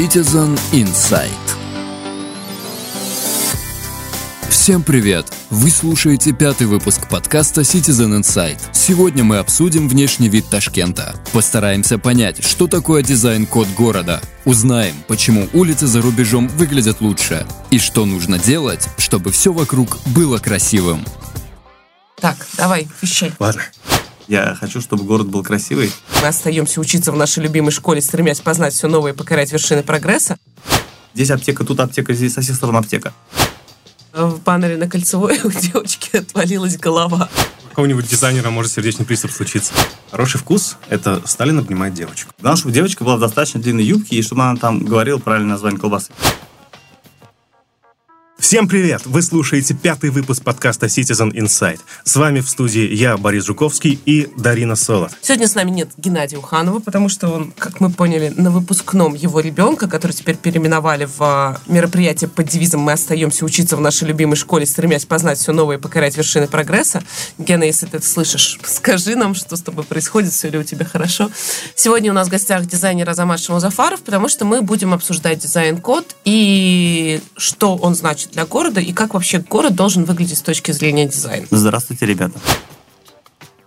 Citizen Insight. Всем привет! Вы слушаете пятый выпуск подкаста Citizen Insight. Сегодня мы обсудим внешний вид Ташкента. Постараемся понять, что такое дизайн-код города. Узнаем, почему улицы за рубежом выглядят лучше. И что нужно делать, чтобы все вокруг было красивым. Так, давай, вещай. Ладно. Я хочу, чтобы город был красивый. Мы остаемся учиться в нашей любимой школе, стремясь познать все новое и покорять вершины прогресса. Здесь аптека, тут аптека, здесь со всех сторон аптека. В баннере на Кольцевой у девочки отвалилась голова. У какого-нибудь дизайнера может сердечный приступ случиться. Хороший вкус — это Сталин обнимает девочку. Главное, чтобы девочка была в достаточно длинной юбке, и чтобы она там говорила правильное название колбасы. Всем привет! Вы слушаете пятый выпуск подкаста Citizen Insight. С вами в студии я, Борис Жуковский и Дарина Солод. Сегодня с нами нет Геннадия Уханова, потому что он, как мы поняли, на выпускном его ребенка, который теперь переименовали в а, мероприятие под девизом «Мы остаемся учиться в нашей любимой школе, стремясь познать все новое и покорять вершины прогресса». Гена, если ты это слышишь, скажи нам, что с тобой происходит, все ли у тебя хорошо. Сегодня у нас в гостях дизайнер Азамат Шамузафаров, потому что мы будем обсуждать дизайн-код и что он значит для города и как вообще город должен выглядеть с точки зрения дизайна. Здравствуйте, ребята.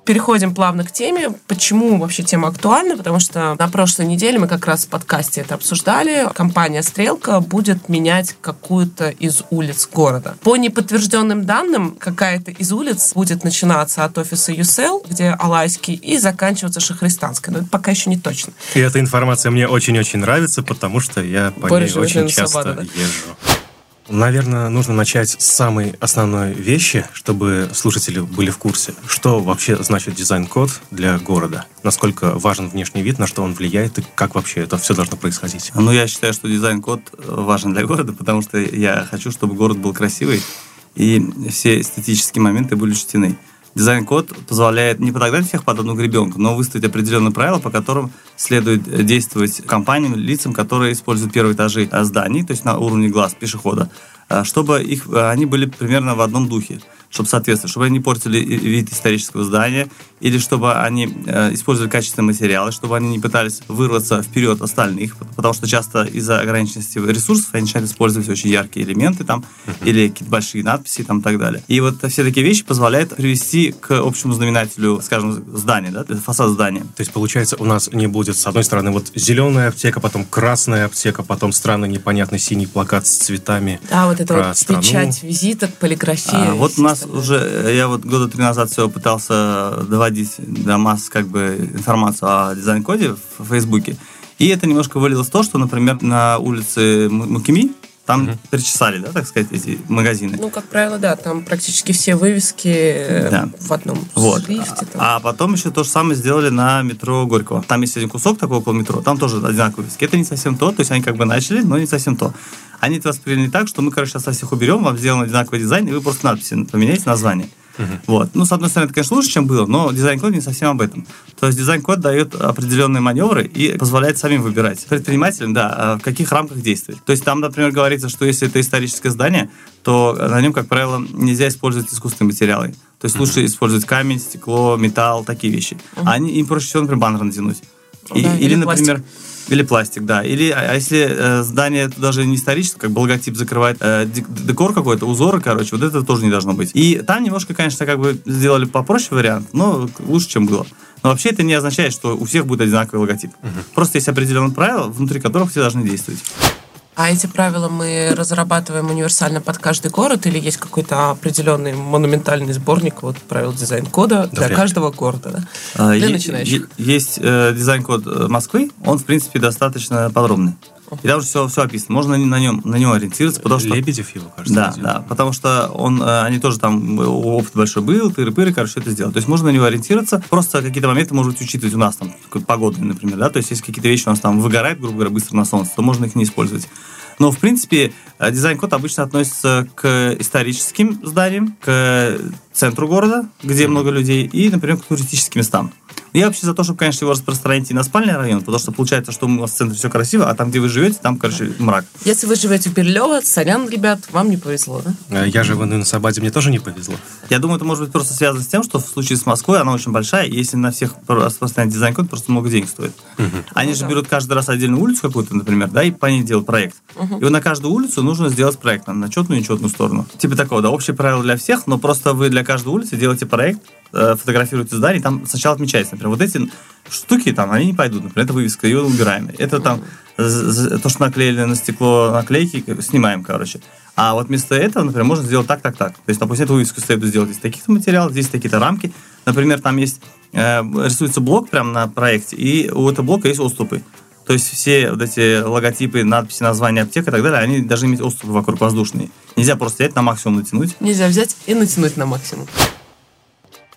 Переходим плавно к теме. Почему вообще тема актуальна? Потому что на прошлой неделе мы как раз в подкасте это обсуждали. Компания «Стрелка» будет менять какую-то из улиц города. По неподтвержденным данным, какая-то из улиц будет начинаться от офиса ЮСЕЛ, где Алайский, и заканчиваться Шахристанской. Но это пока еще не точно. И эта информация мне очень-очень нравится, потому что я по Борис ней очень часто Савада, да? езжу. Наверное, нужно начать с самой основной вещи, чтобы слушатели были в курсе. Что вообще значит дизайн-код для города? Насколько важен внешний вид, на что он влияет и как вообще это все должно происходить? Ну, я считаю, что дизайн-код э, важен для города, потому что я хочу, чтобы город был красивый, и все эстетические моменты были учтены. Дизайн-код позволяет не подогнать всех под одну гребенку, но выставить определенные правила, по которым следует э, действовать компаниям, лицам, которые используют первые этажи э, зданий, то есть на уровне глаз пешехода, э, чтобы их, они были примерно в одном духе, чтобы соответствовать, чтобы они не портили вид исторического здания, или чтобы они э, использовали качественные материалы, чтобы они не пытались вырваться вперед остальных, потому что часто из-за ограниченности ресурсов они начинают использовать очень яркие элементы там, или какие-то большие надписи там и так далее. И вот все такие вещи позволяют привести к общему знаменателю, скажем, здания, да, фасад здания. То есть, получается, у нас не будет, с одной стороны, вот зеленая аптека, потом красная аптека, потом странный непонятный синий плакат с цветами. Да, вот это вот страну. печать визиток, полиграфия. А, вот у нас уже, э, я вот года три назад все пытался доводить до масс как бы информацию о дизайн-коде в Фейсбуке. И это немножко вылилось в то, что, например, на улице Му- Мукими там причесали, да, так сказать, эти магазины. Ну, как правило, да, там практически все вывески э, Да. в одном Вот. шрифте. там. А потом еще то же самое сделали на метро Горького. Там есть один кусок такой около метро, там тоже одинаковые вывески. Это не совсем то, то есть они как бы начали, но не совсем то. Они это восприняли так, что мы, короче, сейчас всех уберем, вам сделан одинаковый дизайн, и вы просто надписи поменяете название. Вот. Ну, с одной стороны, это, конечно, лучше, чем было, но дизайн-код не совсем об этом. То есть дизайн-код дает определенные маневры и позволяет самим выбирать предпринимателям, да, а в каких рамках действовать. То есть там, например, говорится, что если это историческое здание, то на нем, как правило, нельзя использовать искусственные материалы. То есть лучше использовать камень, стекло, металл, такие вещи. А они, им проще всего, например, баннер натянуть. И- Да, или, или например, пластик. Или пластик, да. Или, а а если э, здание даже не историческое, как бы логотип закрывает э, дек- декор какой-то, узоры, короче, вот это тоже не должно быть. И там немножко, конечно, как бы сделали попроще вариант, но лучше, чем было. Но вообще это не означает, что у всех будет одинаковый логотип. Просто есть определенные правила, внутри которых все должны действовать. А эти правила мы разрабатываем универсально под каждый город или есть какой-то определенный монументальный сборник вот правил дизайн-кода для вряд ли. каждого города? Да? А, Для е- начинающих. е- Есть э, дизайн-код э, Москвы, он, в принципе, достаточно подробный. И там уже все, все описано. Можно на нем, на нем ориентироваться, потому что... Лебедев его, кажется. Да, один. да, потому что он, э, они тоже там, э, опыт большой был, тыры-пыры, короче, это сделать. То есть можно на него ориентироваться, просто какие-то моменты, может быть, учитывать у нас там, погодный, например, да, то есть если какие-то вещи у нас там выгорают, грубо говоря, быстро на солнце, то можно их не использовать. Но, в принципе, э, дизайн-код обычно относится к историческим зданиям, к центру города, где много людей, и, например, к туристическим местам. Я вообще за то, чтобы, конечно, его распространить и на спальный район, потому что получается, что у вас в центре все красиво, а там, где вы живете, там, короче, мрак. Если вы живете в Берлево, сорян, ребят, вам не повезло, да? Э, Я живу на Сабаде, мне тоже не повезло. Я думаю, это может быть просто связано с тем, что в случае с Москвой она очень большая, и если на всех распространять дизайн-код, просто много денег стоит. Они же да. берут каждый раз отдельную улицу какую-то, например, да, и по ней делают проект. И вот на каждую улицу нужно сделать проект, на четную и нечетную сторону. Типа такого, да, общее правило для всех, но просто вы для каждой улицы делаете проект, э, фотографируете здание, там сначала отмечается, например, вот эти штуки там, они не пойдут, например, это вывеска, ее убираем. Это там то, что наклеили на стекло наклейки, снимаем, короче. А вот вместо этого, например, можно сделать так, так, так. То есть, допустим, эту вывеску следует сделать из таких-то материалов, здесь такие-то рамки. Например, там есть, э, рисуется блок прямо на проекте, и у этого блока есть отступы. То есть все вот эти логотипы, надписи, названия аптек и так далее, они должны иметь отступы вокруг воздушные. Нельзя просто взять на максимум натянуть. Нельзя взять и натянуть на максимум.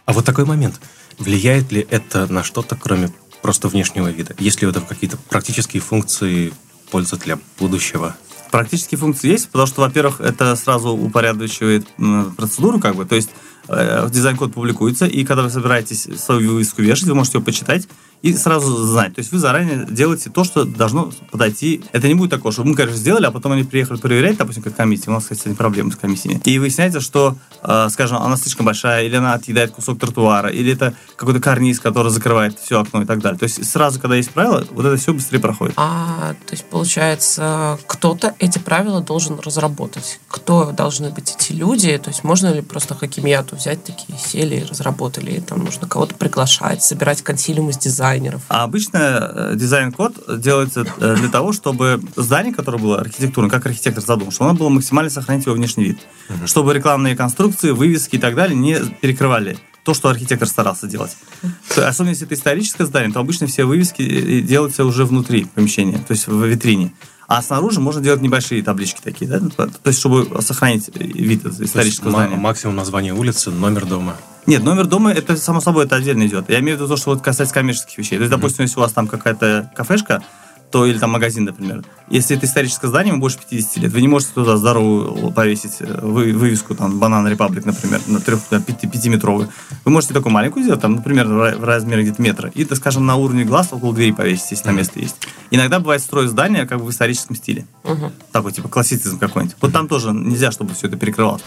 А вот такой момент. Влияет ли это на что-то, кроме просто внешнего вида? Есть ли это какие-то практические функции пользователя будущего? Практические функции есть, потому что, во-первых, это сразу упорядочивает процедуру, как бы, то есть э, дизайн-код публикуется, и когда вы собираетесь свою вывеску вешать, вы можете его почитать и сразу знать. То есть вы заранее делаете то, что должно подойти. Это не будет такого, что мы, конечно, сделали, а потом они приехали проверять, допустим, как комиссия. У нас, кстати, проблемы с комиссиями. И выясняется, что, э, скажем, она слишком большая, или она отъедает кусок тротуара, или это какой-то карниз, который закрывает все окно и так далее. То есть сразу, когда есть правила, вот это все быстрее проходит. А, то есть, получается, кто-то эти правила должен разработать. Кто должны быть эти люди? То есть, можно ли просто хакимиату взять такие, сели и разработали? И там нужно кого-то приглашать, собирать консилиум из дизайнеров. А обычно э, дизайн-код делается э, для того, чтобы здание, которое было архитектурно, как архитектор задумал, чтобы оно было максимально сохранить его внешний вид. Чтобы рекламные конструкции, вывески и так далее не перекрывали то, что архитектор старался делать. Особенно если это историческое здание, то обычно все вывески э, делаются уже внутри помещения, то есть в витрине. А снаружи можно делать небольшие таблички такие, да? то есть чтобы сохранить э, вид этого То есть исторического здания. максимум названия улицы, номер дома. Нет, номер дома, это само собой это отдельно идет. Я имею в виду то, что вот касается коммерческих вещей. То есть, допустим, если у вас там какая-то кафешка, то или там магазин, например. Если это историческое здание, ему больше 50 лет, вы не можете туда здоровую повесить э, вы- вывеску, там, Банан Репаблик, например, на 3-5-метровую. Вы можете такую маленькую сделать, там, например, в ра- в размере где-то метра, и, так скажем, на уровне глаз около двери повесить, если там место есть. Иногда бывает строят здание как бы в историческом стиле. Мгм. Такой, типа, классицизм какой-нибудь. Вот там тоже нельзя, чтобы все это перекрывалось.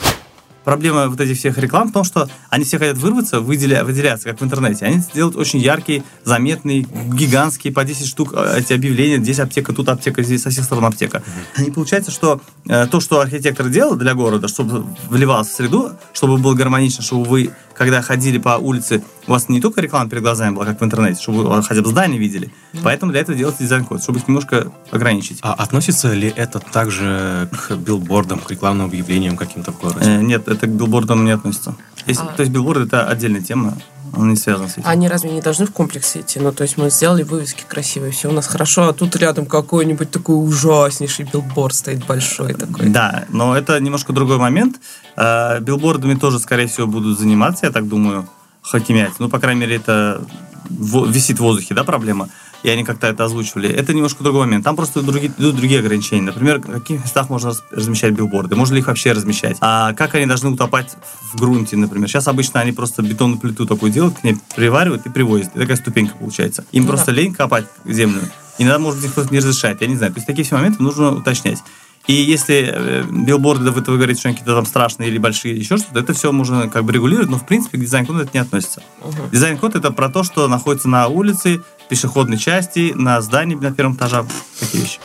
Проблема вот этих всех реклам в том, что они все хотят вырваться, выделя, выделяться, как в интернете. Они сделают очень яркие, заметные, гигантские, по 10 штук э, эти объявления. Здесь аптека, тут аптека, здесь со всех сторон аптека. И получается, что э, то, что архитектор делал для города, чтобы вливалось в среду, чтобы было гармонично, чтобы вы, когда ходили по улице, у вас не только реклама перед глазами была, как в интернете, чтобы вы хотя бы здание видели. Поэтому для этого делается дизайн-код, чтобы их немножко ограничить. А относится ли это также к билбордам, к рекламным объявлениям каким-то в городе? Э, Нет, это к билбордам не относится. Если- А. То есть билборд это отдельная тема, он не связан с этим. Они разве не должны в комплексе идти? Ну, то есть мы сделали вывески красивые, все у нас хорошо, а тут рядом какой-нибудь такой ужаснейший билборд стоит большой такой. Да, но это немножко другой момент. Э, Билбордами тоже, скорее всего, будут заниматься, я так думаю, хакимять. Ну, по крайней мере, это висит в воздухе, да, проблема. И они как-то это озвучивали. Это немножко другой момент. Там просто другие, идут другие ограничения. Например, в каких местах можно раз- размещать билборды? Можно ли их вообще размещать? А как они должны утопать в грунте, например? Сейчас обычно они просто бетонную плиту такую делают, к ней приваривают и привозят. И такая ступенька получается. Им Ну просто да. лень копать землю. Иногда, может быть, кто-то не разрешает, я не знаю. То есть такие все моменты нужно уточнять. И если э, билборды, вы, вы говорите, что они какие-то там страшные или большие, еще что-то, это все можно как бы регулировать, но в принципе к дизайн-коду это не относится. Мгм. Дизайн-код это про то, что находится на улице, пешеходной части, на здании на первом этаже, такие вещи.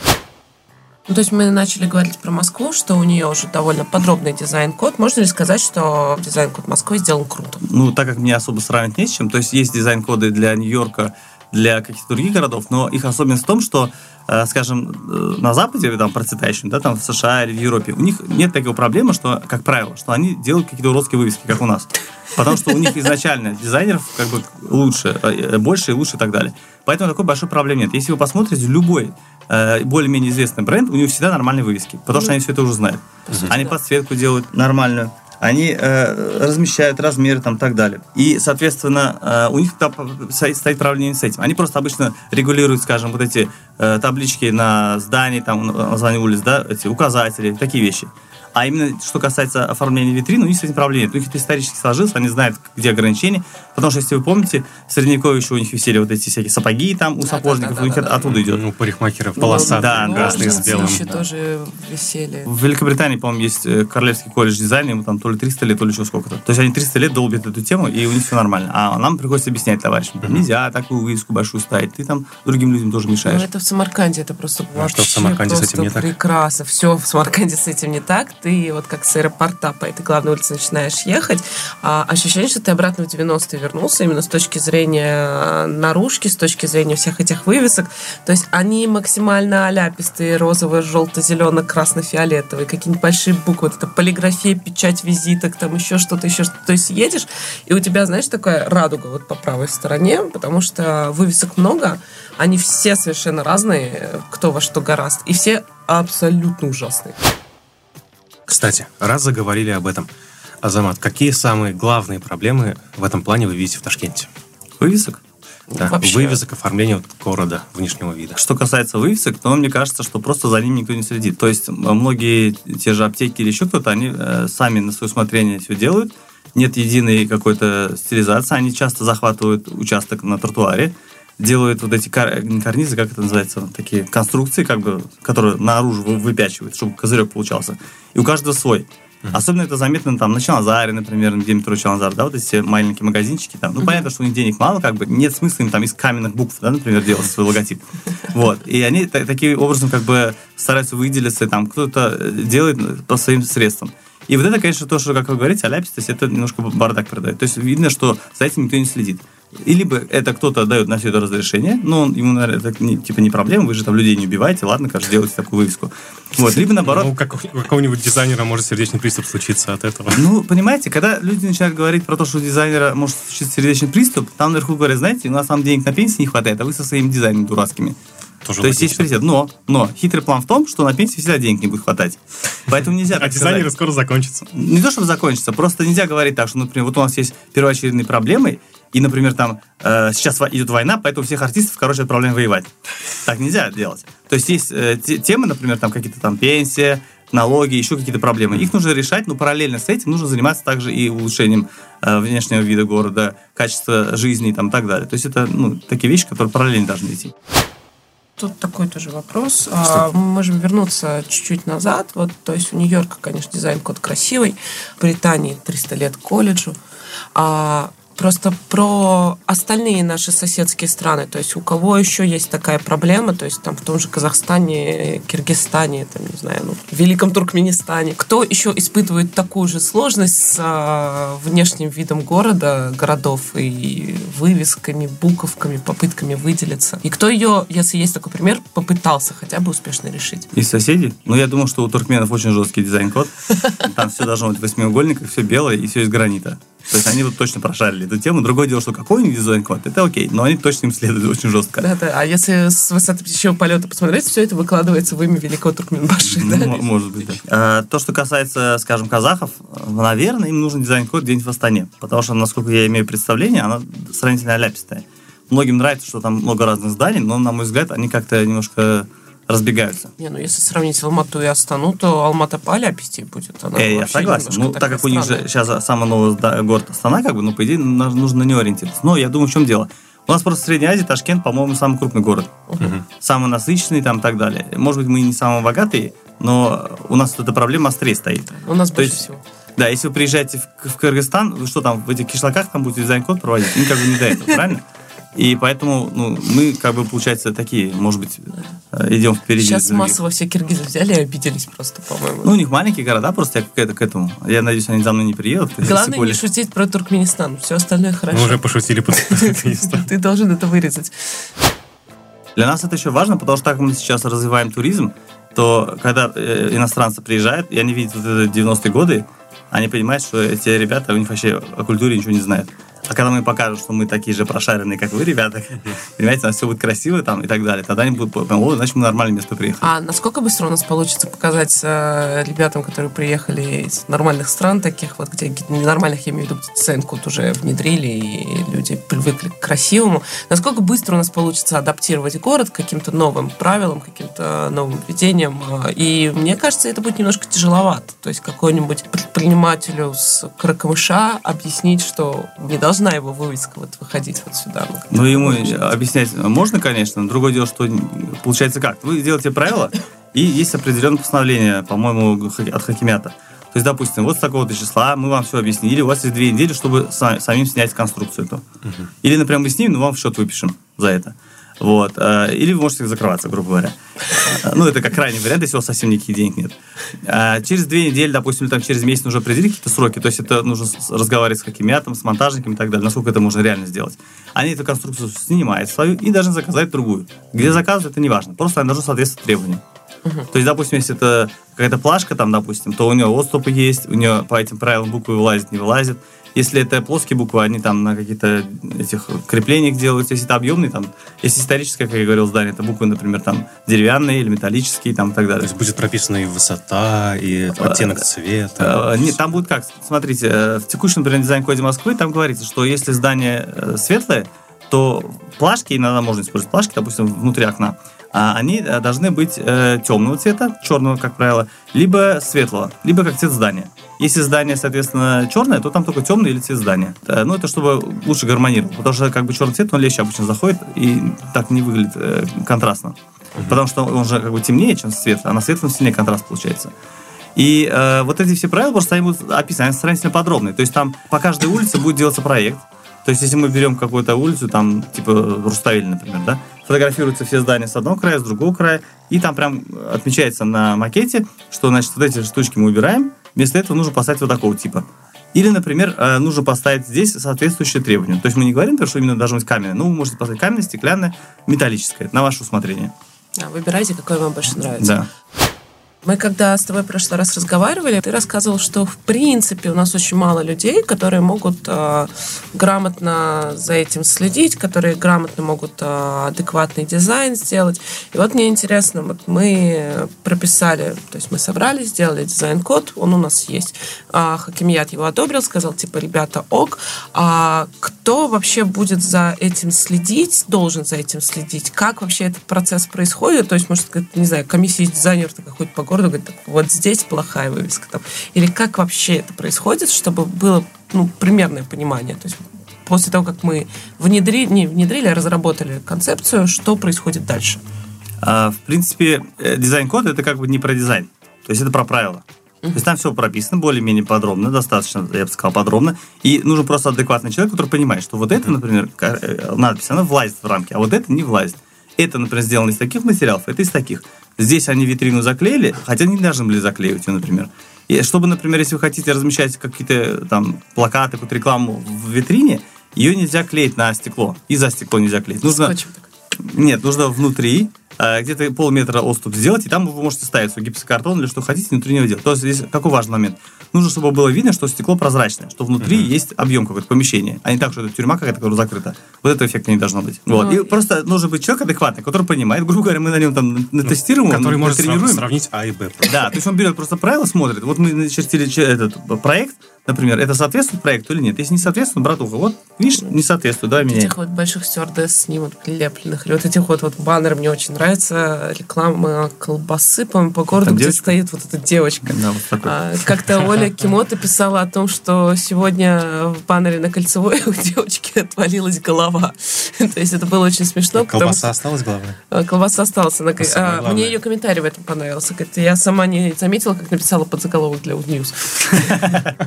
Ну, то есть мы начали говорить про Москву, что у нее уже довольно подробный дизайн-код. Можно ли сказать, что дизайн-код Москвы сделан круто? Ну, так как мне особо сравнивать не с чем, то есть есть дизайн-коды для Нью-Йорка, для каких-то других городов, но их особенность в том, что, э, скажем, э, на Западе, там процветающем, да, там в США или в Европе, у них нет такой проблемы, что, как правило, что они делают какие-то уродские вывески, как у нас. Потому что у них изначально дизайнеров как бы лучше, э, больше и лучше и так далее. Поэтому такой большой проблемы нет. Если вы посмотрите, любой э, более-менее известный бренд, у него всегда нормальные вывески, потому что они все это уже знают. Они да. подсветку делают нормальную, они э, размещают размеры там и так далее. И, соответственно, э, у них там стоит, проблема не с этим. Они просто обычно регулируют, скажем, вот эти э, таблички на здании, там, название улиц, да, эти указатели, такие вещи. А именно, что касается оформления витрин, у них с этим проблем нет. У них это исторически сложилось, они знают, где ограничения. Потому что, если вы помните, в Средневековье еще у них висели вот эти всякие сапоги там у Да, сапожников, да, да, у них да, да. оттуда идет. Ну, парикмахеров полосатые, да, красные с белым. еще тоже висели. В Великобритании, по-моему, есть э, Королевский колледж дизайна, ему там то ли 300 лет, то ли еще сколько-то. То есть они 300 лет долбят эту тему, и у них все нормально. А нам приходится объяснять товарищам, там, нельзя такую вывеску большую ставить, ты там другим людям тоже Ну, мешаешь. это в Самарканде, это просто А что в вообще Самарканде с просто этим не так? прекрасно. Все в Самарканде с этим не так. Ты вот как с аэропорта по этой главной улице начинаешь ехать, а ощущение, что ты обратно в 90-е вернулся, именно с точки зрения наружки, с точки зрения всех этих вывесок. То есть они максимально аляпистые, розовые, желто-зелено-красно-фиолетовые, какие-нибудь большие буквы, вот это полиграфия, печать визиток, там еще что-то, еще что-то. То есть едешь, и у тебя, знаешь, такая радуга вот по правой стороне, потому что вывесок много, они все совершенно разные, кто во что гораст, и все абсолютно ужасные. Кстати, раз заговорили об этом, Азамат, какие самые главные проблемы в этом плане вы видите в Ташкенте? Вывесок? Да, Вообще. вывесок, оформления вот города внешнего вида. Что касается вывесок, то мне кажется, что просто за ним никто не следит. То есть многие те же аптеки или еще кто-то, они э, сами на свое усмотрение все делают. Нет единой какой-то стилизации. Они часто захватывают участок на тротуаре, делают вот эти кар- не карнизы, как это называется, такие конструкции, как бы, которые наружу вы- выпячивают, чтобы козырек получался. И у каждого свой. Особенно это заметно там на Чалназаре, например, где метро Чалназар, да, вот эти все маленькие магазинчики там. Ну, понятно, что у них денег мало, как бы нет смысла им там из каменных букв, да, например, делать свой логотип. Вот. И они та- таким образом как бы стараются выделиться, там, кто-то э, делает по своим средствам. И вот это, конечно, то, что, как вы говорите, аляпистость, это немножко бардак придает. То есть видно, что за этим никто не следит. И либо это кто-то дает на все это разрешение, но он, ему, наверное, это не, типа не проблема, вы же там людей не убиваете, ладно, конечно, делайте такую вывеску. Вот. Либо наоборот, Ну, как у какого-нибудь дизайнера может сердечный приступ случиться от этого. ну, понимаете, когда люди начинают говорить про то, что у дизайнера может случиться сердечный приступ, там наверху говорят, знаете, у нас там денег на пенсии не хватает, а вы со своими дизайнами дурацкими. Тоже То есть есть приоритет. Но, но хитрый план в том, что на пенсии всегда денег не будет хватать. Поэтому нельзя А дизайнеры скоро закончатся. Не то, чтобы закончится, просто нельзя говорить так, что, например, вот у нас есть первоочередные проблемы, и, например, там э, сейчас идет война, поэтому всех артистов, короче, отправляем воевать. Так нельзя делать. То есть есть э, те- темы, например, там какие-то там пенсия, налоги, еще какие-то проблемы. Их нужно решать, но параллельно с этим нужно заниматься также и улучшением э, внешнего вида города, качества жизни и там, так далее. То есть это ну, такие вещи, которые параллельно должны идти. Тут такой тоже вопрос. А, мы можем вернуться чуть-чуть назад. Вот, то есть у Нью-Йорка, конечно, дизайн-код красивый. В Британии 300 лет колледжу. А, просто про остальные наши соседские страны. То есть у кого еще есть такая проблема, то есть там в том же Казахстане, Киргизстане, там, не знаю, ну, в Великом Туркменистане. Кто еще испытывает такую же сложность с а, внешним видом города, городов и вывесками, буковками, попытками выделиться? И кто ее, если есть такой пример, попытался хотя бы успешно решить? Из соседей? Ну, я думаю, что у туркменов очень жесткий дизайн-код. Там все должно быть в восьмиугольниках, все белое и все из гранита. То есть они вот точно прошарили эту тему. Другое дело, что какой у них дизайн-код, это окей, но они точно им следуют очень жестко. Да, да. А если с высоты птичьего полета посмотреть, все это выкладывается в имя великого Туркменбаши. Ну, да? может быть, да. А, То, что касается, скажем, казахов, э, наверное, им нужен дизайн-код где-нибудь в Астане. Потому что, насколько я имею представление, она сравнительно аляпистая. Многим нравится, что там много разных зданий, но, на мой взгляд, они как-то немножко разбегаются. Не, ну если сравнить Алмату и Астану, то Алмата по аляписти будет. Она Э, я согласен. Ну, так как у них же странная. сейчас самый новый город Астана, как бы, ну, по идее, на- нужно на него ориентироваться. Но я думаю, в чем дело. У нас просто в Средней Азии Ташкент, по-моему, самый крупный город. Самый насыщенный там и так далее. Может быть, мы не самые богатые, но у нас вот эта проблема острее стоит. У нас То больше есть, всего. Да, если вы приезжаете в, в Кыргызстан, вы что там, в этих кишлаках там будете дизайн-код проводить? Им как бы не до этого, правильно? И поэтому ну, мы, как бы, получается, такие, может быть, э, идем впереди. Сейчас других. массово все киргизы взяли и обиделись просто, по-моему. Ну, у них маленькие города, просто я к, это, к этому. Я надеюсь, они за мной не приедут. Главное не шутить про Туркменистан. Все остальное хорошо. Мы уже пошутили по Туркменистан. Ты должен это вырезать. Для нас это еще важно, потому что так мы сейчас развиваем туризм, то когда э, иностранцы приезжают, и они видят вот это 90-е годы, они понимают, что эти ребята, у них вообще о культуре ничего не знают. А когда мы покажем, что мы такие же прошаренные, как вы, ребята, понимаете, у нас все будет красиво там и так далее, тогда они будут, о, значит, мы на нормальное место приехали. А насколько быстро у нас получится показать э, ребятам, которые приехали из нормальных стран, таких вот, где ненормальных, я имею в виду, дизайн-код уже внедрили, и люди привыкли к красивому, насколько быстро у нас получится адаптировать город к каким-то новым правилам, каким-то новым введениям, э, и мне кажется, это будет немножко тяжеловато, то есть какой-нибудь предпринимателю с кракомыша объяснить, что не должна его вывеска вот выходить вот сюда. Ну, ему объяснять можно, конечно, другое дело, что получается как? Вы делаете правила, и есть определенное постановление, по-моему, от Хакимята. То есть, допустим, вот с такого-то числа мы вам все объяснили, у вас есть две недели, чтобы самим снять конструкцию эту. Угу. Или, например, мы снимем, но вам в счет выпишем за это. Вот. Э, или вы можете закрываться, грубо говоря. Э, ну, это как крайний вариант, если у вас совсем никаких денег нет. А через две недели, допустим, или там через месяц нужно определить какие-то сроки, то есть это нужно разговаривать с какими-то, с монтажниками и так далее, насколько это можно реально сделать. Они эту конструкцию снимают свою и должны заказать другую. Где заказывают, это не важно. Просто они должны соответствовать требованиям. Uh-huh. То есть, допустим, если это какая-то плашка, там, допустим, то у нее отступы есть, у нее по этим правилам буквы вылазит, не вылазит. Если это плоские буквы, они там на каких-то этих креплениях делаются. Если это объемный, там, если историческое, как я говорил, здание, это буквы, например, там деревянные или металлические, там и так далее. То есть будет прописана и высота, и оттенок цвета? А, нет, там будет как? Смотрите, э, в текущем, например, дизайн-коде Москвы там говорится, что если здание э, светлое, то плашки, иногда можно использовать плашки, допустим, внутри окна, а они э, должны быть темного цвета, черного, как правило, либо светлого, либо как цвет здания. Если здание, соответственно, черное, то там только темный или цвет здания. Э, ну, это чтобы лучше гармонировал, потому что как бы черный цвет, он легче обычно заходит и так не выглядит э, контрастно. Mm-hmm. Потому что он же как бы темнее, чем светлый, а на светлом сильнее контраст получается. И э, вот эти все правила просто они будут описаны, они сравнительно подробные. То есть там по каждой улице будет делаться проект, то есть, если мы берем какую-то улицу, там, типа Руставель, например, да, фотографируются все здания с одного края, с другого края, и там прям отмечается на макете, что, значит, вот эти штучки мы убираем, вместо этого нужно поставить вот такого типа. Или, например, э, нужно поставить здесь соответствующие требования. То есть мы не говорим, что именно должно быть каменное, но вы можете поставить каменное, стеклянное, металлическое, на ваше усмотрение. Да, выбирайте, какое вам больше нравится. Да. Мы когда с тобой в прошлый раз разговаривали, ты рассказывал, что в принципе у нас очень мало людей, которые могут э, грамотно за этим следить, которые грамотно могут э, адекватный дизайн сделать. И вот мне интересно, вот мы прописали, то есть мы собрали, сделали дизайн-код, он у нас есть. А Хакимият его одобрил, сказал, типа, ребята, ок. А кто вообще будет за этим следить, должен за этим следить? Как вообще этот процесс происходит? То есть, может, не знаю, комиссия дизайнеров какой-то по городу говорит, вот здесь плохая вывеска. Там. Или как вообще это происходит, чтобы было ну, примерное понимание. То есть после того, как мы внедрили, не внедрили, а разработали концепцию, что происходит дальше? А, в принципе, э, дизайн-код это как бы не про дизайн. То есть это про правила. То есть там все прописано более-менее подробно, достаточно, я бы сказал, подробно. И нужен просто адекватный человек, который понимает, что вот это, например, э, надпись, она влазит в рамки, а вот это не влазит. Это, например, сделано из таких материалов, это из таких. Здесь они витрину заклеили, хотя не должны были заклеивать ее, например. И чтобы, например, если вы хотите размещать какие-то там плакаты, под рекламу в витрине, ее нельзя клеить на стекло. И за стекло нельзя клеить. Нужно... Нет, нужно внутри где-то полметра отступ сделать, и там вы можете ставить свой гипсокартон или что хотите внутри него делать. То есть здесь какой важный момент? Нужно, чтобы было видно, что стекло прозрачное, что внутри uh-huh. есть объем какой-то помещения, а не так, что это тюрьма какая-то, которая закрыта. Вот этого эффекта не должно быть. Вот. Uh-huh. И просто нужен быть человек адекватный, который понимает, грубо говоря, мы на нем там натестируем, который может сравнить А и Б. Да, то есть он берет просто правила, смотрит. Вот мы начертили этот проект, например, это соответствует проекту или нет. Если не соответствует, братуха, вот, видишь, не соответствует, давай меня. Этих вот больших стюардесс снимут прилепленных, или вот этих вот, вот баннеры мне очень нравится, реклама колбасы, по-моему, по городу, Там где девочка? стоит вот эта девочка. Да, вот а, как-то Оля Кимота писала о том, что сегодня в баннере на Кольцевой у девочки отвалилась голова. То есть это было очень смешно. А колбаса осталась главное? А, колбаса осталась. Она, а, мне ее комментарий в этом понравился. Я сама не заметила, как написала под заголовок для News.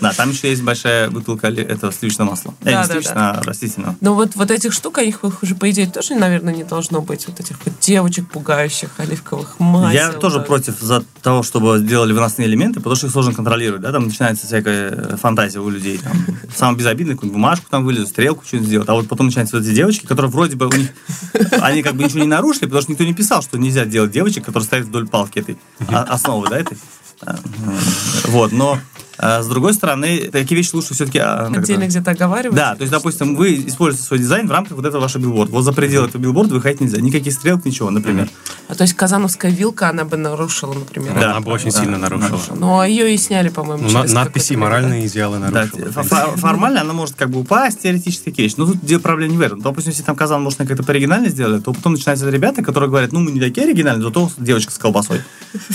Да, там еще есть большая бутылка этого сливочного масла. Да, э, не сливочного, а растительного. Ну вот, вот этих штук, их уже, по идее, тоже, наверное, не должно быть. Вот этих девочек пугающих, оливковых масел. Я тоже против за того, чтобы делали выносные элементы, потому что их сложно контролировать. Да? Там начинается всякая фантазия у людей. Там, самое безобидное, какую-нибудь бумажку там вылезут, стрелку что-нибудь сделать. А вот потом начинаются вот эти девочки, которые вроде бы у них... Они как бы ничего не нарушили, потому что никто не писал, что нельзя делать девочек, которые стоят вдоль палки этой основы, да, этой. Вот, но А с другой стороны, такие вещи лучше все-таки... а, Отдельно это- где-то оговаривать. Да, то есть, допустим, вы используете свой дизайн в рамках вот этого вашего билборда. Вот за пределы этого билборда выходить нельзя. Никаких стрелок, ничего, например. А то есть казановская вилка, она бы нарушила, например. Да. Она бы очень да, сильно нарушила. нарушила. Но ее и сняли, по-моему, Ну, через надписи моральные идеалы Да, нарушила. фо- формально она может как бы упасть, теоретически такие вещи. Но тут проблема не в этом. Допустим, если там казан, может, как-то пооригинально сделали, то потом начинаются ребята, которые говорят, ну, мы не такие оригинальные, зато девочка с колбасой.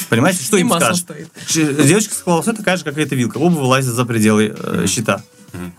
Понимаете, что И им скажешь? Девочка с колбасой такая же, как и эта вилка. Оба вылазят за пределы э, щита.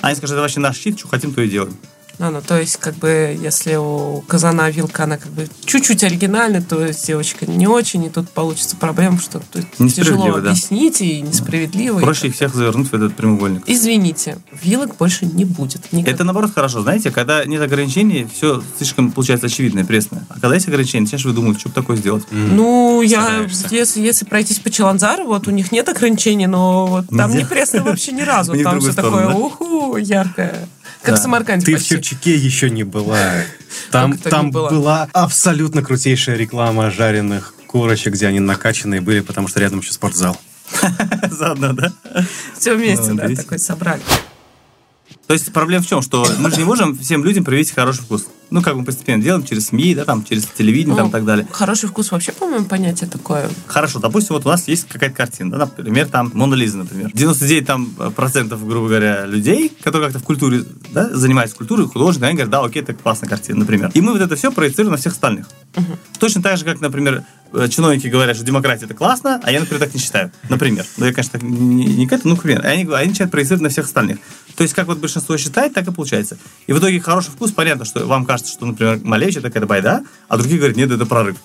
Они скажут, это вообще наш щит, что хотим, то и делаем. А, ну, то есть, как бы, если у казана вилка, она как бы чуть-чуть оригинальная, то есть девочка не очень, и тут получится проблема, что тут тяжело да. объяснить и несправедливо. и Проще их всех завернуть в этот прямоугольник. Извините, вилок больше не будет. Никак. Это наоборот хорошо, знаете, когда нет ограничений, все слишком получается очевидное, пресное. А когда есть ограничения, начинаешь выдумывать, что бы такое сделать. Ну, я, если, если пройтись по Челанзару, вот у них нет ограничений, но вот там не пресно вообще ни разу. Там все такое, уху, яркое. Как Да. в Самарканде Ты в почти. Черчаке еще не была. Там, там была? была абсолютно крутейшая реклама жареных курочек, где они накачанные были, потому что рядом еще спортзал. Заодно, да? Все вместе, да, такой собрали. То есть проблема в чем? Что мы же не можем всем людям привить хороший вкус. Ну, как мы постепенно делаем через СМИ, да, там, через телевидение, там, и Ну, так далее. Хороший вкус вообще, по-моему, понятие такое. Хорошо, допустим, вот у нас есть какая-то картина, да, например, там Мона Лиза, например. 99 там процентов, грубо говоря, людей, которые как-то в культуре, да, занимаются культурой, художниками, они говорят, да, окей, это классная картина, например. И мы вот это все проецируем на всех остальных. Точно так же, как, например, э, чиновники говорят, что демократия это классно, а я, например, так не считаю. Например. Ну, я, конечно, так не, не к этому, ну, к примеру. Они, они начинают проецировать на всех остальных. То есть, как вот большинство считает, так и получается. И в итоге хороший вкус, понятно, что вам кажется, что, например, Малевич это какая-то байда, а другие говорят, нет, это прорыв.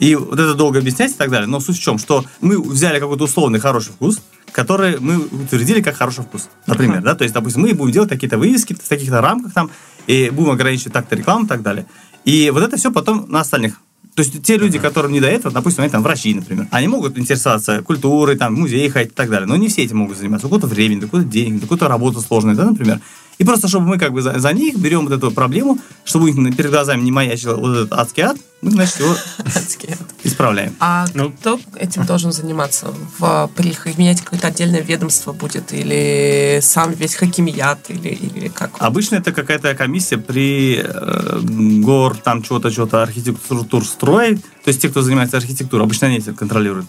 И вот это долго объяснять и так далее. Но суть в чем, что мы взяли какой-то условный хороший вкус, который мы утвердили как хороший вкус. Например, да, то есть, допустим, мы будем делать какие-то вывески в таких-то рамках там, и будем ограничивать так-то рекламу и так далее. И вот это все потом на остальных. То есть те люди, которым не до этого, допустим, они там врачи, например, они могут интересоваться культурой, там, музеи ходить и так далее, но не все этим могут заниматься. У кого-то времени, у кого-то денег, у кого-то работа сложная, да, например. И просто, чтобы мы как бы за, за них берем вот эту проблему, чтобы у них перед глазами не маячил вот этот адский ад, мы, значит, его Адский ад. Исправляем. А Ну. кто этим должен заниматься? В, их- менять какое-то отдельное ведомство будет? Или сам весь хакимият? Или, или как? Обычно это какая-то комиссия при э, гор, там чего-то, чего-то, архитектур, строй. То есть те, кто занимается архитектурой, обычно они это контролируют.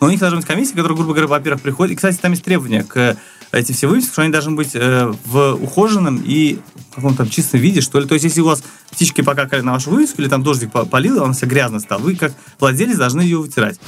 Но у них должна быть комиссия, которая, грубо говоря, во-первых, приходит. И, кстати, там есть требования к эти все вывески, что они должны быть э, в ухоженном и каком-то там чистом виде, что ли. То есть, если у вас птички покакали на вашу вывеску, или там дождик по- полил, и он вся грязно стал, вы, как владелец, должны ее вытирать.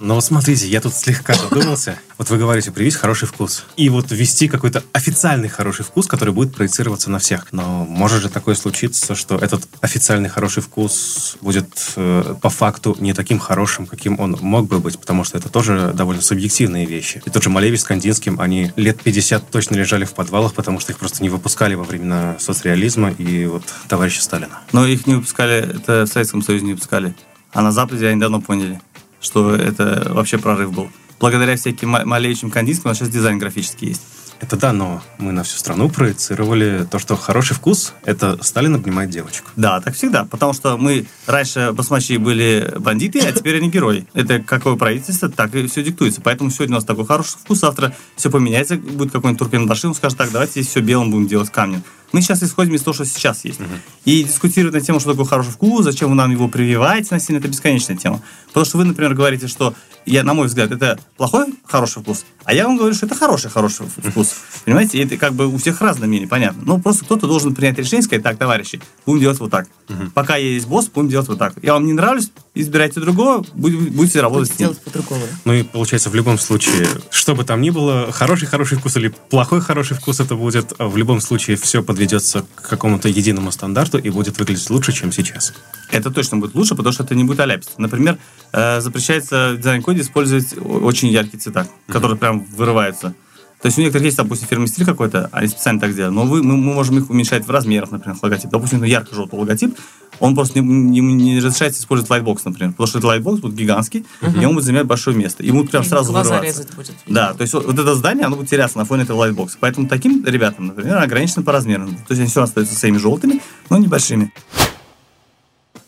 Но смотрите, я тут слегка задумался. Вот вы говорите, привить хороший вкус. И вот ввести какой-то официальный хороший вкус, который будет проецироваться на всех. Но может же такое случиться, что этот официальный хороший вкус будет э, по факту не таким хорошим, каким он мог бы быть, потому что это тоже довольно субъективные вещи. И тот же Малевич с Кандинским, они лет 50 точно лежали в подвалах, потому что их просто не выпускали во времена соцреализма и вот товарища Сталина. Но их не выпускали, это в Советском Союзе не выпускали. А на Западе они давно поняли, что это вообще прорыв был. Благодаря всяким ма- малейшим кандинским у нас сейчас дизайн графический есть. Это да, но мы на всю страну проецировали то, что хороший вкус – это Сталин обнимает девочку. Да, так всегда. Потому что мы раньше басмачи были бандиты, а теперь они герои. Это какое правительство, так и все диктуется. Поэтому сегодня у нас такой хороший вкус, завтра все поменяется, будет какой-нибудь Туркменбаши, он скажет, так, давайте здесь все белым будем делать камнем. Мы сейчас исходим из того, что сейчас есть. И дискутировать на тему, что такое хороший вкус, зачем вы нам его прививаете насильно, это бесконечная тема. Потому что вы, например, говорите, что, я, на мой взгляд, это плохой хороший вкус, а я вам говорю, что это хороший хороший вкус. Понимаете, и это как бы у всех разное мнение, понятно. Ну, просто кто-то должен принять решение, сказать, так, товарищи, будем делать вот так. Пока я есть босс, будем делать вот так. Я вам не нравлюсь, избирайте другого, будете работать Будет с ним. делать по-другому. Ну и получается, в любом случае, что бы там ни было, хороший хороший вкус или плохой хороший вкус это будет, в любом случае все подведется к какому-то единому стандарту и будет выглядеть лучше, чем сейчас. Это точно будет лучше, потому что это не будет аляпиться. Например, э, запрещается в дизайн-коде использовать очень яркие цвета, которые прям вырываются. То есть у некоторых есть, допустим, фирменный стиль какой-то, они специально так делают, но вы, мы, мы можем их уменьшать в размерах, например, логотип. Допустим, ярко-желтый логотип, он просто не, не, не разрешается использовать лайтбокс, например, потому что этот лайтбокс будет гигантский, и он будет занимать большое место. Ему прям И сразу глаза вырываться. резать будет. Да, то есть вот, вот это здание, оно будет теряться на фоне этого лайтбокса. Поэтому таким ребятам, например, ограничено по размерам. То есть они все остаются своими желтыми, но небольшими.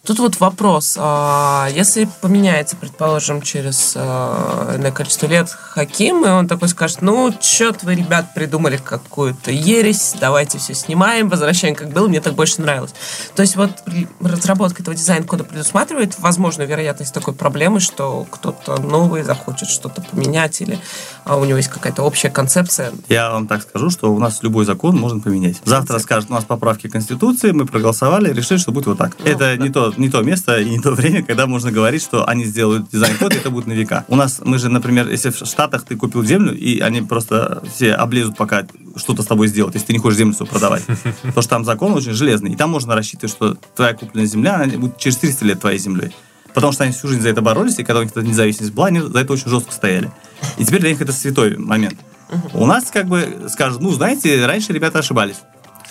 Тут вот вопрос. А, если поменяется, предположим, через а, иное количество лет Хаким, и он такой скажет, ну, что-то вы, ребят, придумали какую-то ересь, давайте все снимаем, возвращаем как было, мне так больше нравилось. То есть вот разработка этого дизайн-кода предусматривает возможную вероятность такой проблемы, что кто-то новый захочет что-то поменять, или а у него есть какая-то общая концепция. Я вам так скажу, что у нас любой закон можно поменять. Завтра скажут, у нас поправки Конституции, мы проголосовали, решили, что будет вот так. Ну, Это да. не то не то место и не то время, когда можно говорить, что они сделают дизайн-код, и это будет на века. У нас, мы же, например, если в Штатах ты купил землю, и они просто все облезут, пока что-то с тобой сделать, если ты не хочешь землю свою продавать. Потому что там закон очень железный, и там можно рассчитывать, что твоя купленная земля, она будет через 300 лет твоей землей. Потому что они всю жизнь за это боролись, и когда у них эта независимость была, они за это очень жестко стояли. И теперь для них это святой момент. У нас как бы скажут, ну, знаете, раньше ребята ошибались.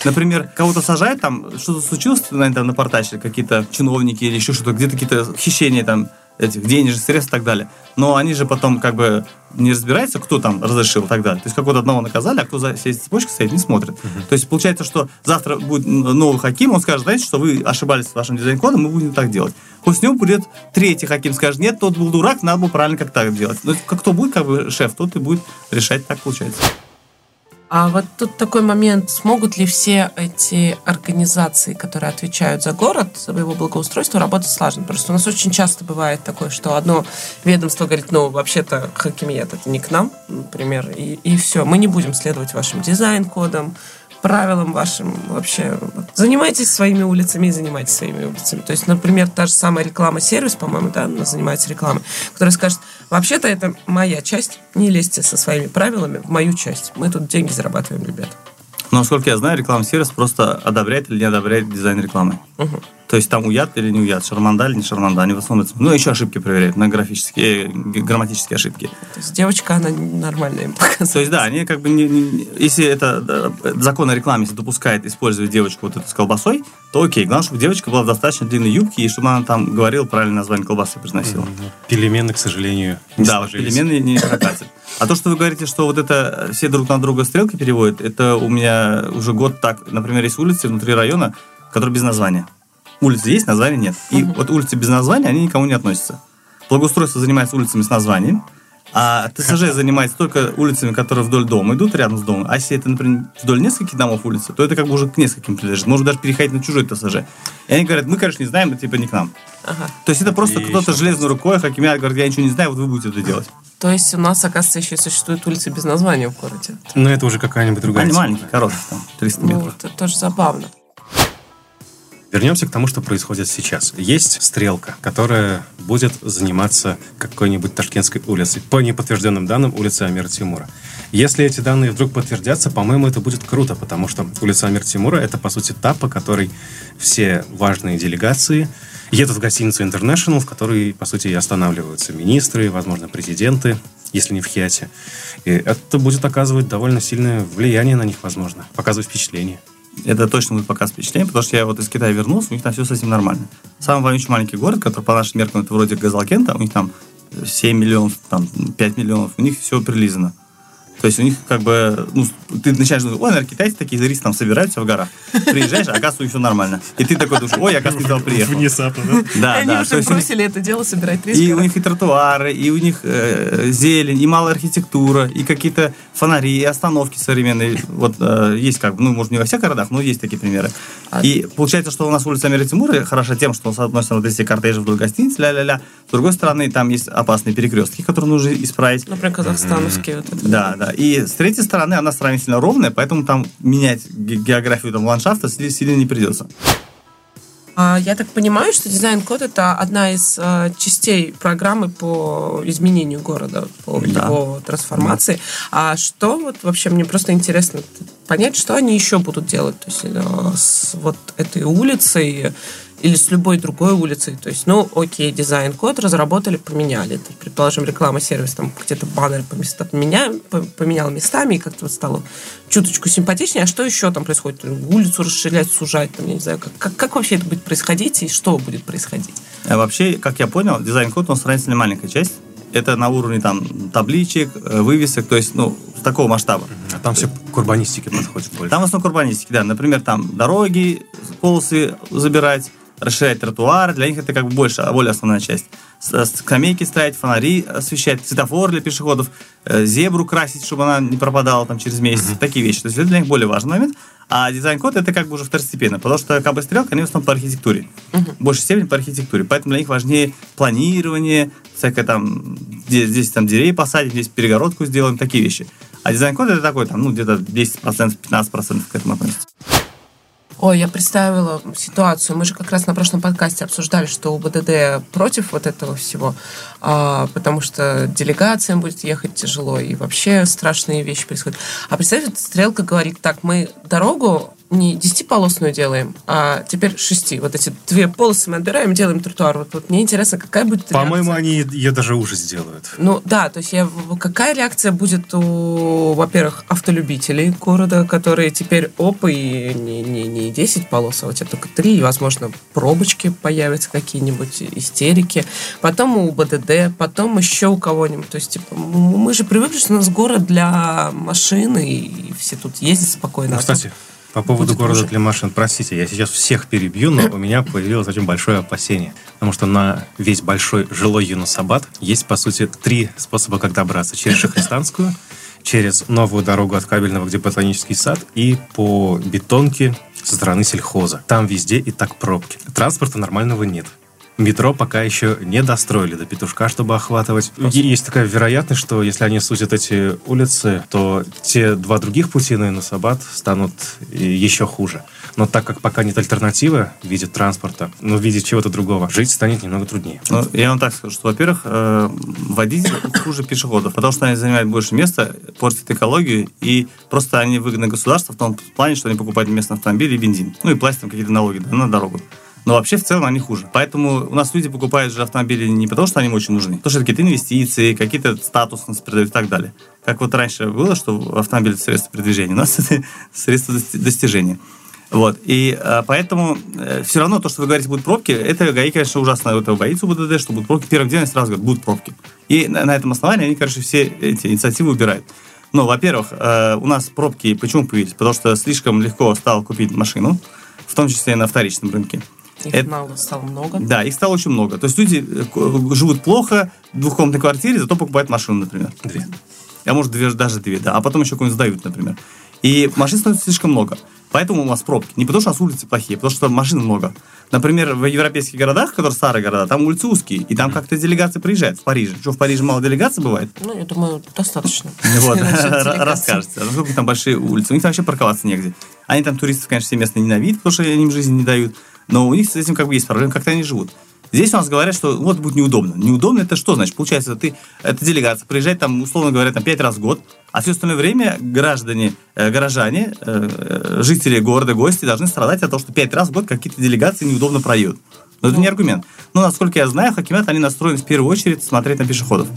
Например, кого-то сажают, там что-то случилось, наверное, там напортачили какие-то чиновники или еще что-то, где-то какие-то хищения там этих денежных средств и так далее. Но они же потом как бы не разбираются, кто там разрешил и так далее. То есть какого-то одного наказали, а кто за всей цепочкой стоит, не смотрит. Uh-huh. То есть получается, что завтра будет новый хаким, он скажет, знаете, что вы ошибались с вашим дизайн-кодом, мы будем так делать. После него будет третий хаким, скажет, нет, тот был дурак, надо было правильно как так делать. Но как кто будет как бы шеф, тот и будет решать, так получается. А вот тут такой момент, смогут ли все эти организации, которые отвечают за город, за его благоустройство, работать слаженно? Просто у нас очень часто бывает такое, что одно ведомство говорит, ну, вообще-то хакимиет это не к нам, например, и, и все, мы не будем следовать вашим дизайн-кодам, правилам вашим вообще. Занимайтесь своими улицами и занимайтесь своими улицами. То есть, например, та же самая реклама-сервис, по-моему, да, она занимается рекламой, которая скажет, вообще-то это моя часть, не лезьте со своими правилами в мою часть. Мы тут деньги зарабатываем, ребята. Но, насколько я знаю, рекламный сервис просто одобряет или не одобряет дизайн рекламы. Угу. То есть там уят или не уят, шарманда или не шарманда, они в основном... Ну, еще ошибки проверяют, на графические, грамматические ошибки. То есть девочка, она нормальная им показывает. То есть, да, они как бы... Не, не, если это да, закон о рекламе если допускает использовать девочку вот эту с колбасой, то окей. Главное, чтобы девочка была в достаточно длинной юбке, и чтобы она там говорила правильное название колбасы произносила. Пельмены, к сожалению, не Да, вот пельмены не прокатят. А то, что вы говорите, что вот это все друг на друга стрелки переводят, это у меня уже год так. Например, есть улицы внутри района, которые без названия. Улицы есть, названия нет. И вот улицы без названия, они никому не относятся. Благоустройство занимается улицами с названием, а ТСЖ занимается только улицами, которые вдоль дома идут, рядом с домом. А если это, например, вдоль нескольких домов улицы, то это как бы уже к нескольким принадлежит. Можно даже переходить на чужой ТСЖ. И они говорят, мы, конечно, не знаем, это типа не к нам. Ага. То есть это просто кто-то железной рукой, хакимят говорит, я ничего не знаю, вот вы будете это делать. То есть у нас, оказывается, еще существуют улицы без названия в городе. Но это уже какая-нибудь другая. Они маленькие, короткие, там, 300 метров. Ну, это тоже забавно. Вернемся к тому, что происходит сейчас. Есть стрелка, которая будет заниматься какой-нибудь Ташкентской улицей. По неподтвержденным данным, улица Амира Тимура. Если эти данные вдруг подтвердятся, по-моему, это будет круто, потому что улица Амир Тимура — это, по сути, та, по которой все важные делегации едут в гостиницу International, в которой, по сути, и останавливаются министры, возможно, президенты, если не в Хиате. И это будет оказывать довольно сильное влияние на них, возможно, показывать впечатление это точно будет показ впечатление, потому что я вот из Китая вернулся, у них там все совсем нормально. Самый вонючий маленький город, который по нашим меркам это вроде Газалкента, у них там 7 миллионов, там 5 миллионов, у них все прилизано. То есть у них как бы, ну, ты начинаешь думать, ой, наверное, китайцы такие туристы там собираются в горах. Приезжаешь, а оказывается, все нормально. И ты такой думаешь, ой, я, оказывается, не приехал. Внезапно, да? Да, Они да. уже бросили это дело, собирать риски. И у них и тротуары, и у них э, зелень, и малая архитектура, и какие-то фонари, и остановки современные. Вот э, есть как бы, ну, может, не во всех городах, но есть такие примеры. А... И получается, что у нас улица Амира Тимура хороша тем, что, с одной стороны, вот эти кортежи вдоль гостиниц, ля-ля-ля. С другой стороны, там есть опасные перекрестки, которые нужно исправить. Например, казахстановские. Mm-hmm. Вот это. Да, да. И с третьей стороны, она сравнительно ровная, поэтому там менять географию там, ландшафта сильно не придется. А, я так понимаю, что дизайн-код это одна из э, частей программы по изменению города, по да. его трансформации. А что вот вообще мне просто интересно понять, что они еще будут делать, то есть э, с вот этой улицей или с любой другой улицей. То есть, ну, окей, дизайн-код разработали, поменяли. Это, предположим, реклама сервис там где-то баннер по места, поменял, поменял местами и как-то вот стало чуточку симпатичнее. А что еще там происходит? Улицу расширять, сужать, там, я не знаю, как, как, как вообще это будет происходить и что будет происходить? А вообще, как я понял, дизайн-код, он сравнительно маленькая часть. Это на уровне там табличек, э, вывесок, то есть, ну, такого масштаба. А там все к урбанистике подходит больше. Там в основном к урбанистике, да. Например, там дороги, полосы забирать, расширять тротуар, для них это как бы больше, более основная часть. Скамейки ставить, фонари освещать, светофор для пешеходов, э, зебру красить, чтобы она не пропадала там через месяц, mm-hmm. такие вещи. То есть это для них более важный момент. А дизайн-код это как бы уже второстепенно, потому что КБ Стрелка, они в основном по архитектуре. Uh-huh. В большей степени по архитектуре. Поэтому для них важнее планирование, всякое там, здесь, здесь там деревья посадим, здесь перегородку сделаем, такие вещи. А дизайн-код это такой, там, ну, где-то 10%, 15% к этому относится. Ой, я представила ситуацию. Мы же как раз на прошлом подкасте обсуждали, что УБДД против вот этого всего, потому что делегациям будет ехать тяжело, и вообще страшные вещи происходят. А представьте, Стрелка говорит, так, мы дорогу не десятиполосную делаем, а теперь шести. Вот эти две полосы мы отбираем, делаем тротуар. Вот, вот мне интересно, какая будет По-моему, они ее даже уже сделают. Ну да, то есть я, какая реакция будет у, во-первых, автолюбителей города, которые теперь оп, и не, не, не 10 полос, а у тебя только три, и, возможно, пробочки появятся какие-нибудь, истерики. Потом у БДД, потом еще у кого-нибудь. То есть, типа, мы же привыкли, что у нас город для машины, и все тут ездят спокойно. Ну, кстати, по поводу города уже. для машин, простите, я сейчас всех перебью, но у меня появилось очень большое опасение. Потому что на весь большой жилой Юнусабад есть, по сути, три способа, как добраться. Через Шахристанскую, через новую дорогу от Кабельного, где ботанический сад, и по бетонке со стороны сельхоза. Там везде и так пробки. Транспорта нормального нет метро пока еще не достроили до петушка, чтобы охватывать. Есть такая вероятность, что если они сузят эти улицы, то те два других пути на Инусабад станут еще хуже. Но так как пока нет альтернативы в виде транспорта, ну, в виде чего-то другого, жить станет немного труднее. Ну, я вам так скажу, что, во-первых, э, водитель хуже пешеходов, потому что они занимают больше места, портят экологию, и просто они выгодны государству в том плане, что они покупают местные автомобили и бензин. Ну, и платят там какие-то налоги да, на дорогу. Но вообще в целом они хуже. Поэтому у нас люди покупают же автомобили не потому, что они им очень нужны, потому что какие-то инвестиции, какие-то статусности передают и так далее. Как вот раньше было, что автомобиль это средство передвижения, у нас это средство достижения. Вот. И а, поэтому э, все равно то, что вы говорите, будут пробки, это ГАИ, конечно, ужасно этого боится УБДД, что будут пробки. Первым делом сразу говорят, будут пробки. И на, на этом основании они, конечно, все эти инициативы убирают. Но, во-первых, э, у нас пробки почему появились? Потому что слишком легко стало купить машину, в том числе и на вторичном рынке. Их это, стало много. Да, их стало очень много. То есть люди э, живут плохо в двухкомнатной квартире, зато покупают машину, например. Две. А может, две, даже две, да. А потом еще какую-нибудь сдают, например. И машин становится слишком много. Поэтому у нас пробки. Не потому, что у нас улицы плохие, а потому что машин много. Например, в европейских городах, которые старые города, там улицы узкие, и там как-то делегации приезжают в Париже. Что, в Париже мало делегаций бывает? Ну, я думаю, достаточно. Вот, расскажете. А насколько там большие улицы? У них вообще парковаться негде. Они там туристов, конечно, все местные ненавидят, потому что они им жизни не дают. Но у них с этим как бы есть проблема, как-то они живут. Здесь у нас говорят, что вот будет неудобно. Неудобно это что значит? Получается, ты, это делегация приезжает там, условно говоря, там пять раз в год, а все остальное время граждане, э, горожане, э, э жители города, гости должны страдать от того, что пять раз в год какие-то делегации неудобно проедут. Но это не аргумент. Но, насколько я знаю, хакимят, они настроены в первую очередь смотреть на пешеходов.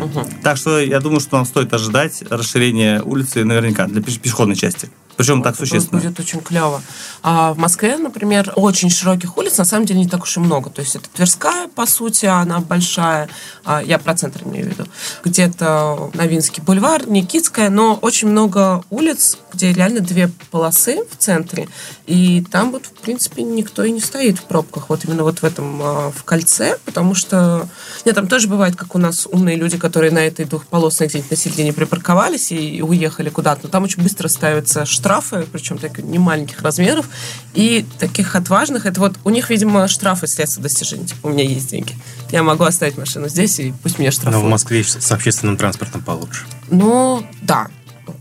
Угу. Так что я думаю, что нам стоит ожидать расширения улицы наверняка для пешеходной части. Причем так существенно. Будет очень клево. А в Москве, например, очень широких улиц на самом деле не так уж и много. То есть это Тверская, по сути, она большая. А, я про центр имею в виду. Где-то Новинский бульвар, Никитская, но очень много улиц, где реально две полосы в центре. И там вот, в принципе, никто и не стоит в пробках. Вот именно вот в этом, а, в кольце, потому что... Нет, там тоже бывает, как у нас умные люди, которые на этой двухполосной где-нибудь на середине припарковались и уехали куда-то. Но там очень быстро ставятся штрафы, причем так не маленьких размеров, и таких отважных, это вот у них, видимо, штрафы средства достижения. Типа, у меня есть деньги. Я могу оставить машину здесь, и пусть меня штрафуют. Но в Москве с общественным транспортом получше. Ну, да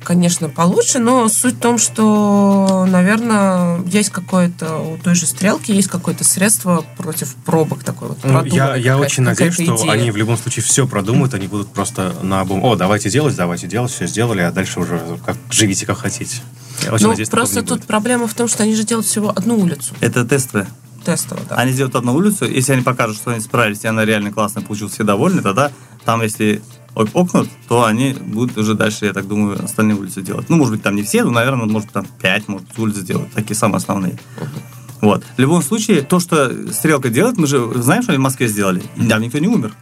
конечно, получше, но суть в том, что, наверное, есть какое-то у той же стрелки есть какое-то средство против пробок такой вот. Ну, я я очень надеюсь, что идея. они в любом случае все продумают, они будут просто на обум. О, давайте делать, давайте делать, все сделали, а дальше уже как живите как хотите. Очень ну, надеюсь, просто тут будет. проблема в том, что они же делают всего одну улицу. Это тестовое. Тестово, да. Они сделают одну улицу, если они покажут, что они справились, и она реально классная, получилась, все довольны, тогда там, если окнут, то они будут уже дальше, я так думаю, остальные улицы делать. Ну, может быть, там не все, но, наверное, может, там 5, может, улиц сделать, такие самые основные. Uh-huh. Вот. В любом случае, то, что Стрелка делает, мы же знаем, что они в Москве сделали. И там никто не умер.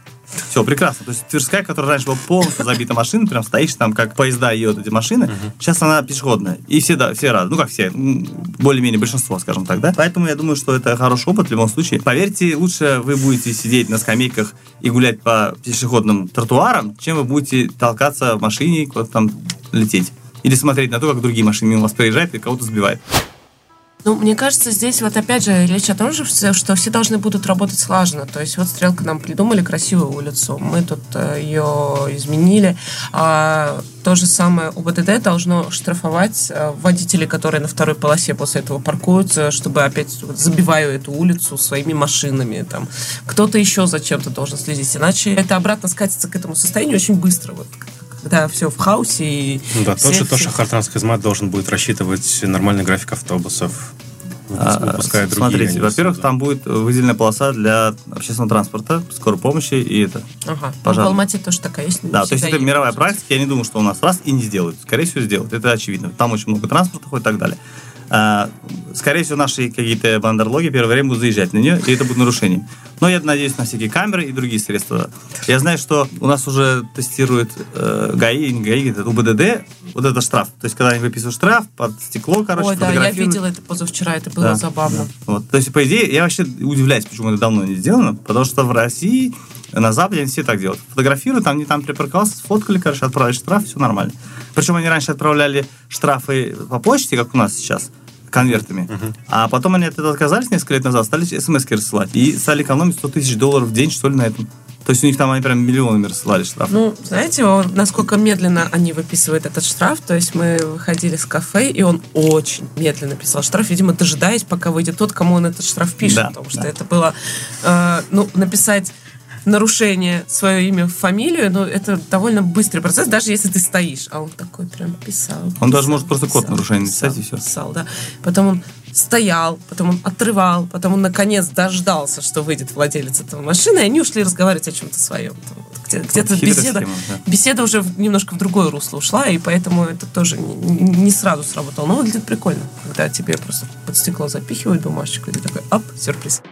Все, прекрасно. То есть Тверская, которая раньше была полностью забита машинами, прям стоишь там, как поезда едут эти машины, сейчас она пешеходная. И все, да, все рады. Ну, как все, более-менее большинство, скажем так, да. Поэтому я думаю, что это хороший опыт в любом случае. Поверьте, лучше вы будете сидеть на скамейках и гулять по пешеходным тротуарам, чем вы будете толкаться в машине куда-то там лететь. Или смотреть на то, как другие машины мимо вас проезжают и кого-то сбивают. Ну, мне кажется, здесь вот опять же речь о том же, что все должны будут работать слаженно. То есть вот Стрелка нам придумали красивую улицу, мы тут э, ее изменили. А, то же самое УБДД должно штрафовать э, водителей, которые на второй полосе после этого паркуются, чтобы опять забиваю эту улицу своими машинами. Там. Кто-то еще зачем-то должен следить. Иначе это обратно скатится к этому состоянию очень быстро. Вот когда все в хаосе. И ну да, тот же то, что Хартранскизмат должен будет рассчитывать нормальный график автобусов. А, смотрите, во-первых, там будет выделенная полоса для общественного транспорта, скорой помощи и это. Ага. Ну, в Алмате тоже такая есть. Да, то есть это мировая практика. Я не думаю, что у нас раз и не сделают. Скорее всего, сделают. Это очевидно. Там очень много транспорта ходит и так далее. А, скорее всего, наши какие-то бандерлоги первое время будут заезжать на нее, и это будет нарушением. Но я надеюсь на всякие камеры и другие средства. Я знаю, что у нас уже тестируют э, ГАИ, не ГАИ, это УБДД, вот это штраф. То есть, когда они выписывают штраф под стекло, короче, Ой, да, я видела это позавчера, это было да, забавно. Да. Вот. То есть, по идее, я вообще удивляюсь, почему это давно не сделано, потому что в России на Западе они все так делают. Фотографируют, там, не там припарковался, сфоткали, короче, отправили штраф, все нормально. Причем они раньше отправляли штрафы по почте, как у нас сейчас конвертами. Uh-huh. А потом они от этого отказались несколько лет назад, стали смс рассылать. И стали экономить 100 тысяч долларов в день, что ли, на этом. То есть у них там они прям миллионами рассылали штраф. Ну, знаете, насколько медленно они выписывают этот штраф. То есть мы выходили с кафе, и он очень медленно писал штраф, видимо, дожидаясь, пока выйдет тот, кому он этот штраф пишет. Да, потому что да. это было, э, ну, написать нарушение, свое имя, фамилию, но это довольно быстрый процесс, даже если ты стоишь. А он такой прям писал. Он писал, даже может просто код нарушения написать и все. Писал, да. Потом он стоял, потом он отрывал, потом он наконец дождался, что выйдет владелец этого машины, и они ушли разговаривать о чем-то своем. Где-то беседа, схема, да. беседа уже немножко в другое русло ушла, и поэтому это тоже не, не сразу сработало. Но выглядит прикольно, когда тебе просто под стекло запихивают бумажечку, и ты такой, оп, сюрприз.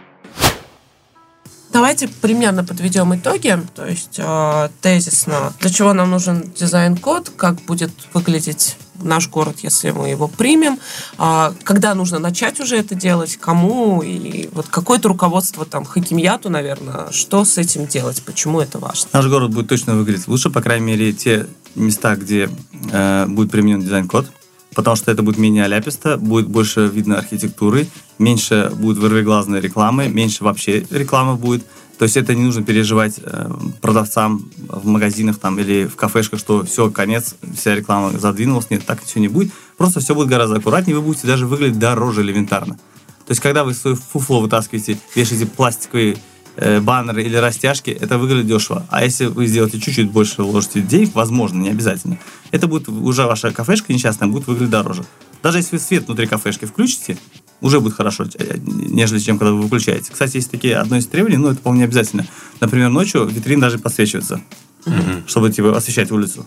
Давайте примерно подведем итоги, то есть э, тезисно, для чего нам нужен дизайн-код, как будет выглядеть наш город, если мы его примем, э, когда нужно начать уже это делать, кому, и вот какое-то руководство там Хакимьяту, наверное, что с этим делать, почему это важно. Наш город будет точно выглядеть лучше, по крайней мере, те места, где э, будет применен дизайн-код, потому что это будет менее аляписто, будет больше видно архитектуры, меньше будет вырвиглазной рекламы, меньше вообще рекламы будет. То есть это не нужно переживать э, продавцам в магазинах там или в кафешках, что все, конец, вся реклама задвинулась. Нет, так все не будет. Просто все будет гораздо аккуратнее, вы будете даже выглядеть дороже элементарно. То есть когда вы свое фуфло вытаскиваете, вешаете пластиковые баннеры или растяжки, это выглядит дешево. А если вы сделаете чуть-чуть больше, вложите денег, возможно, не обязательно, это будет уже ваша кафешка несчастная будет выглядеть дороже. Даже если вы свет внутри кафешки включите, уже будет хорошо, э, нежели чем когда вы выключаете. Кстати, есть такие одно из требований, но это, по не обязательно. Например, ночью витрин даже подсвечивается, mm-hmm. чтобы типа, освещать улицу.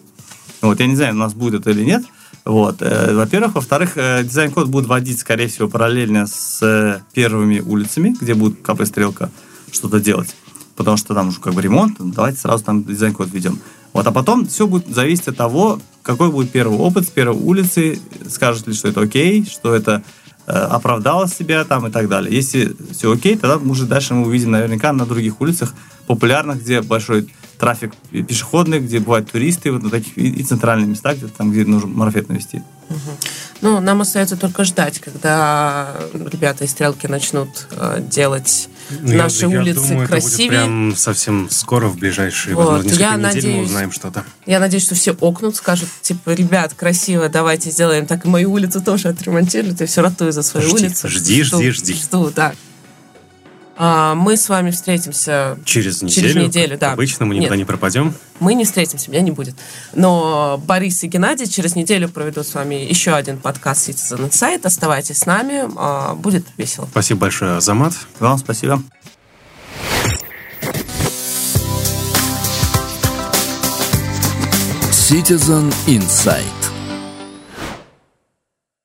Вот, я не знаю, у нас будет это или нет. Вот, э, во-первых. Во-вторых, э, дизайн-код будет вводить, скорее всего, параллельно с э, первыми улицами, где будет КБ Стрелка что-то делать. Потому что там уже как бы ремонт, давайте сразу там дизайн-код введем. Вот, а потом все будет зависеть от того, какой будет первый опыт с первой улицы, скажет ли, что это окей, что это э, оправдало себя там и так далее. Если все окей, тогда может дальше мы увидим наверняка на других улицах популярных, где большой трафик пешеходный, где бывают туристы, вот на таких и, и центральные места, где там, где нужно марафет навести. Ну, нам остается только ждать, когда ребята из стрелки начнут э, делать ну, наши я, улицы я думаю, красивее. Это будет прям совсем скоро, в ближайшие, вот. возможно, несколько я недель надеюсь, мы узнаем что-то. Я надеюсь, что все окнут, скажут, типа, ребят, красиво, давайте сделаем так, и мою улицу тоже отремонтируют. Я все ратую за свою жди, улицу. Жди, жду, жди, жди. Жду, да. А, мы с вами встретимся через неделю. Через неделю, да. Обычно мы никуда Нет, не пропадем. Мы не встретимся, меня не будет. Но Борис и Геннадий через неделю проведут с вами еще один подкаст Citizen Insight. Оставайтесь с нами, а, будет весело. Спасибо большое, Азамат. Вам спасибо. Citizen Insight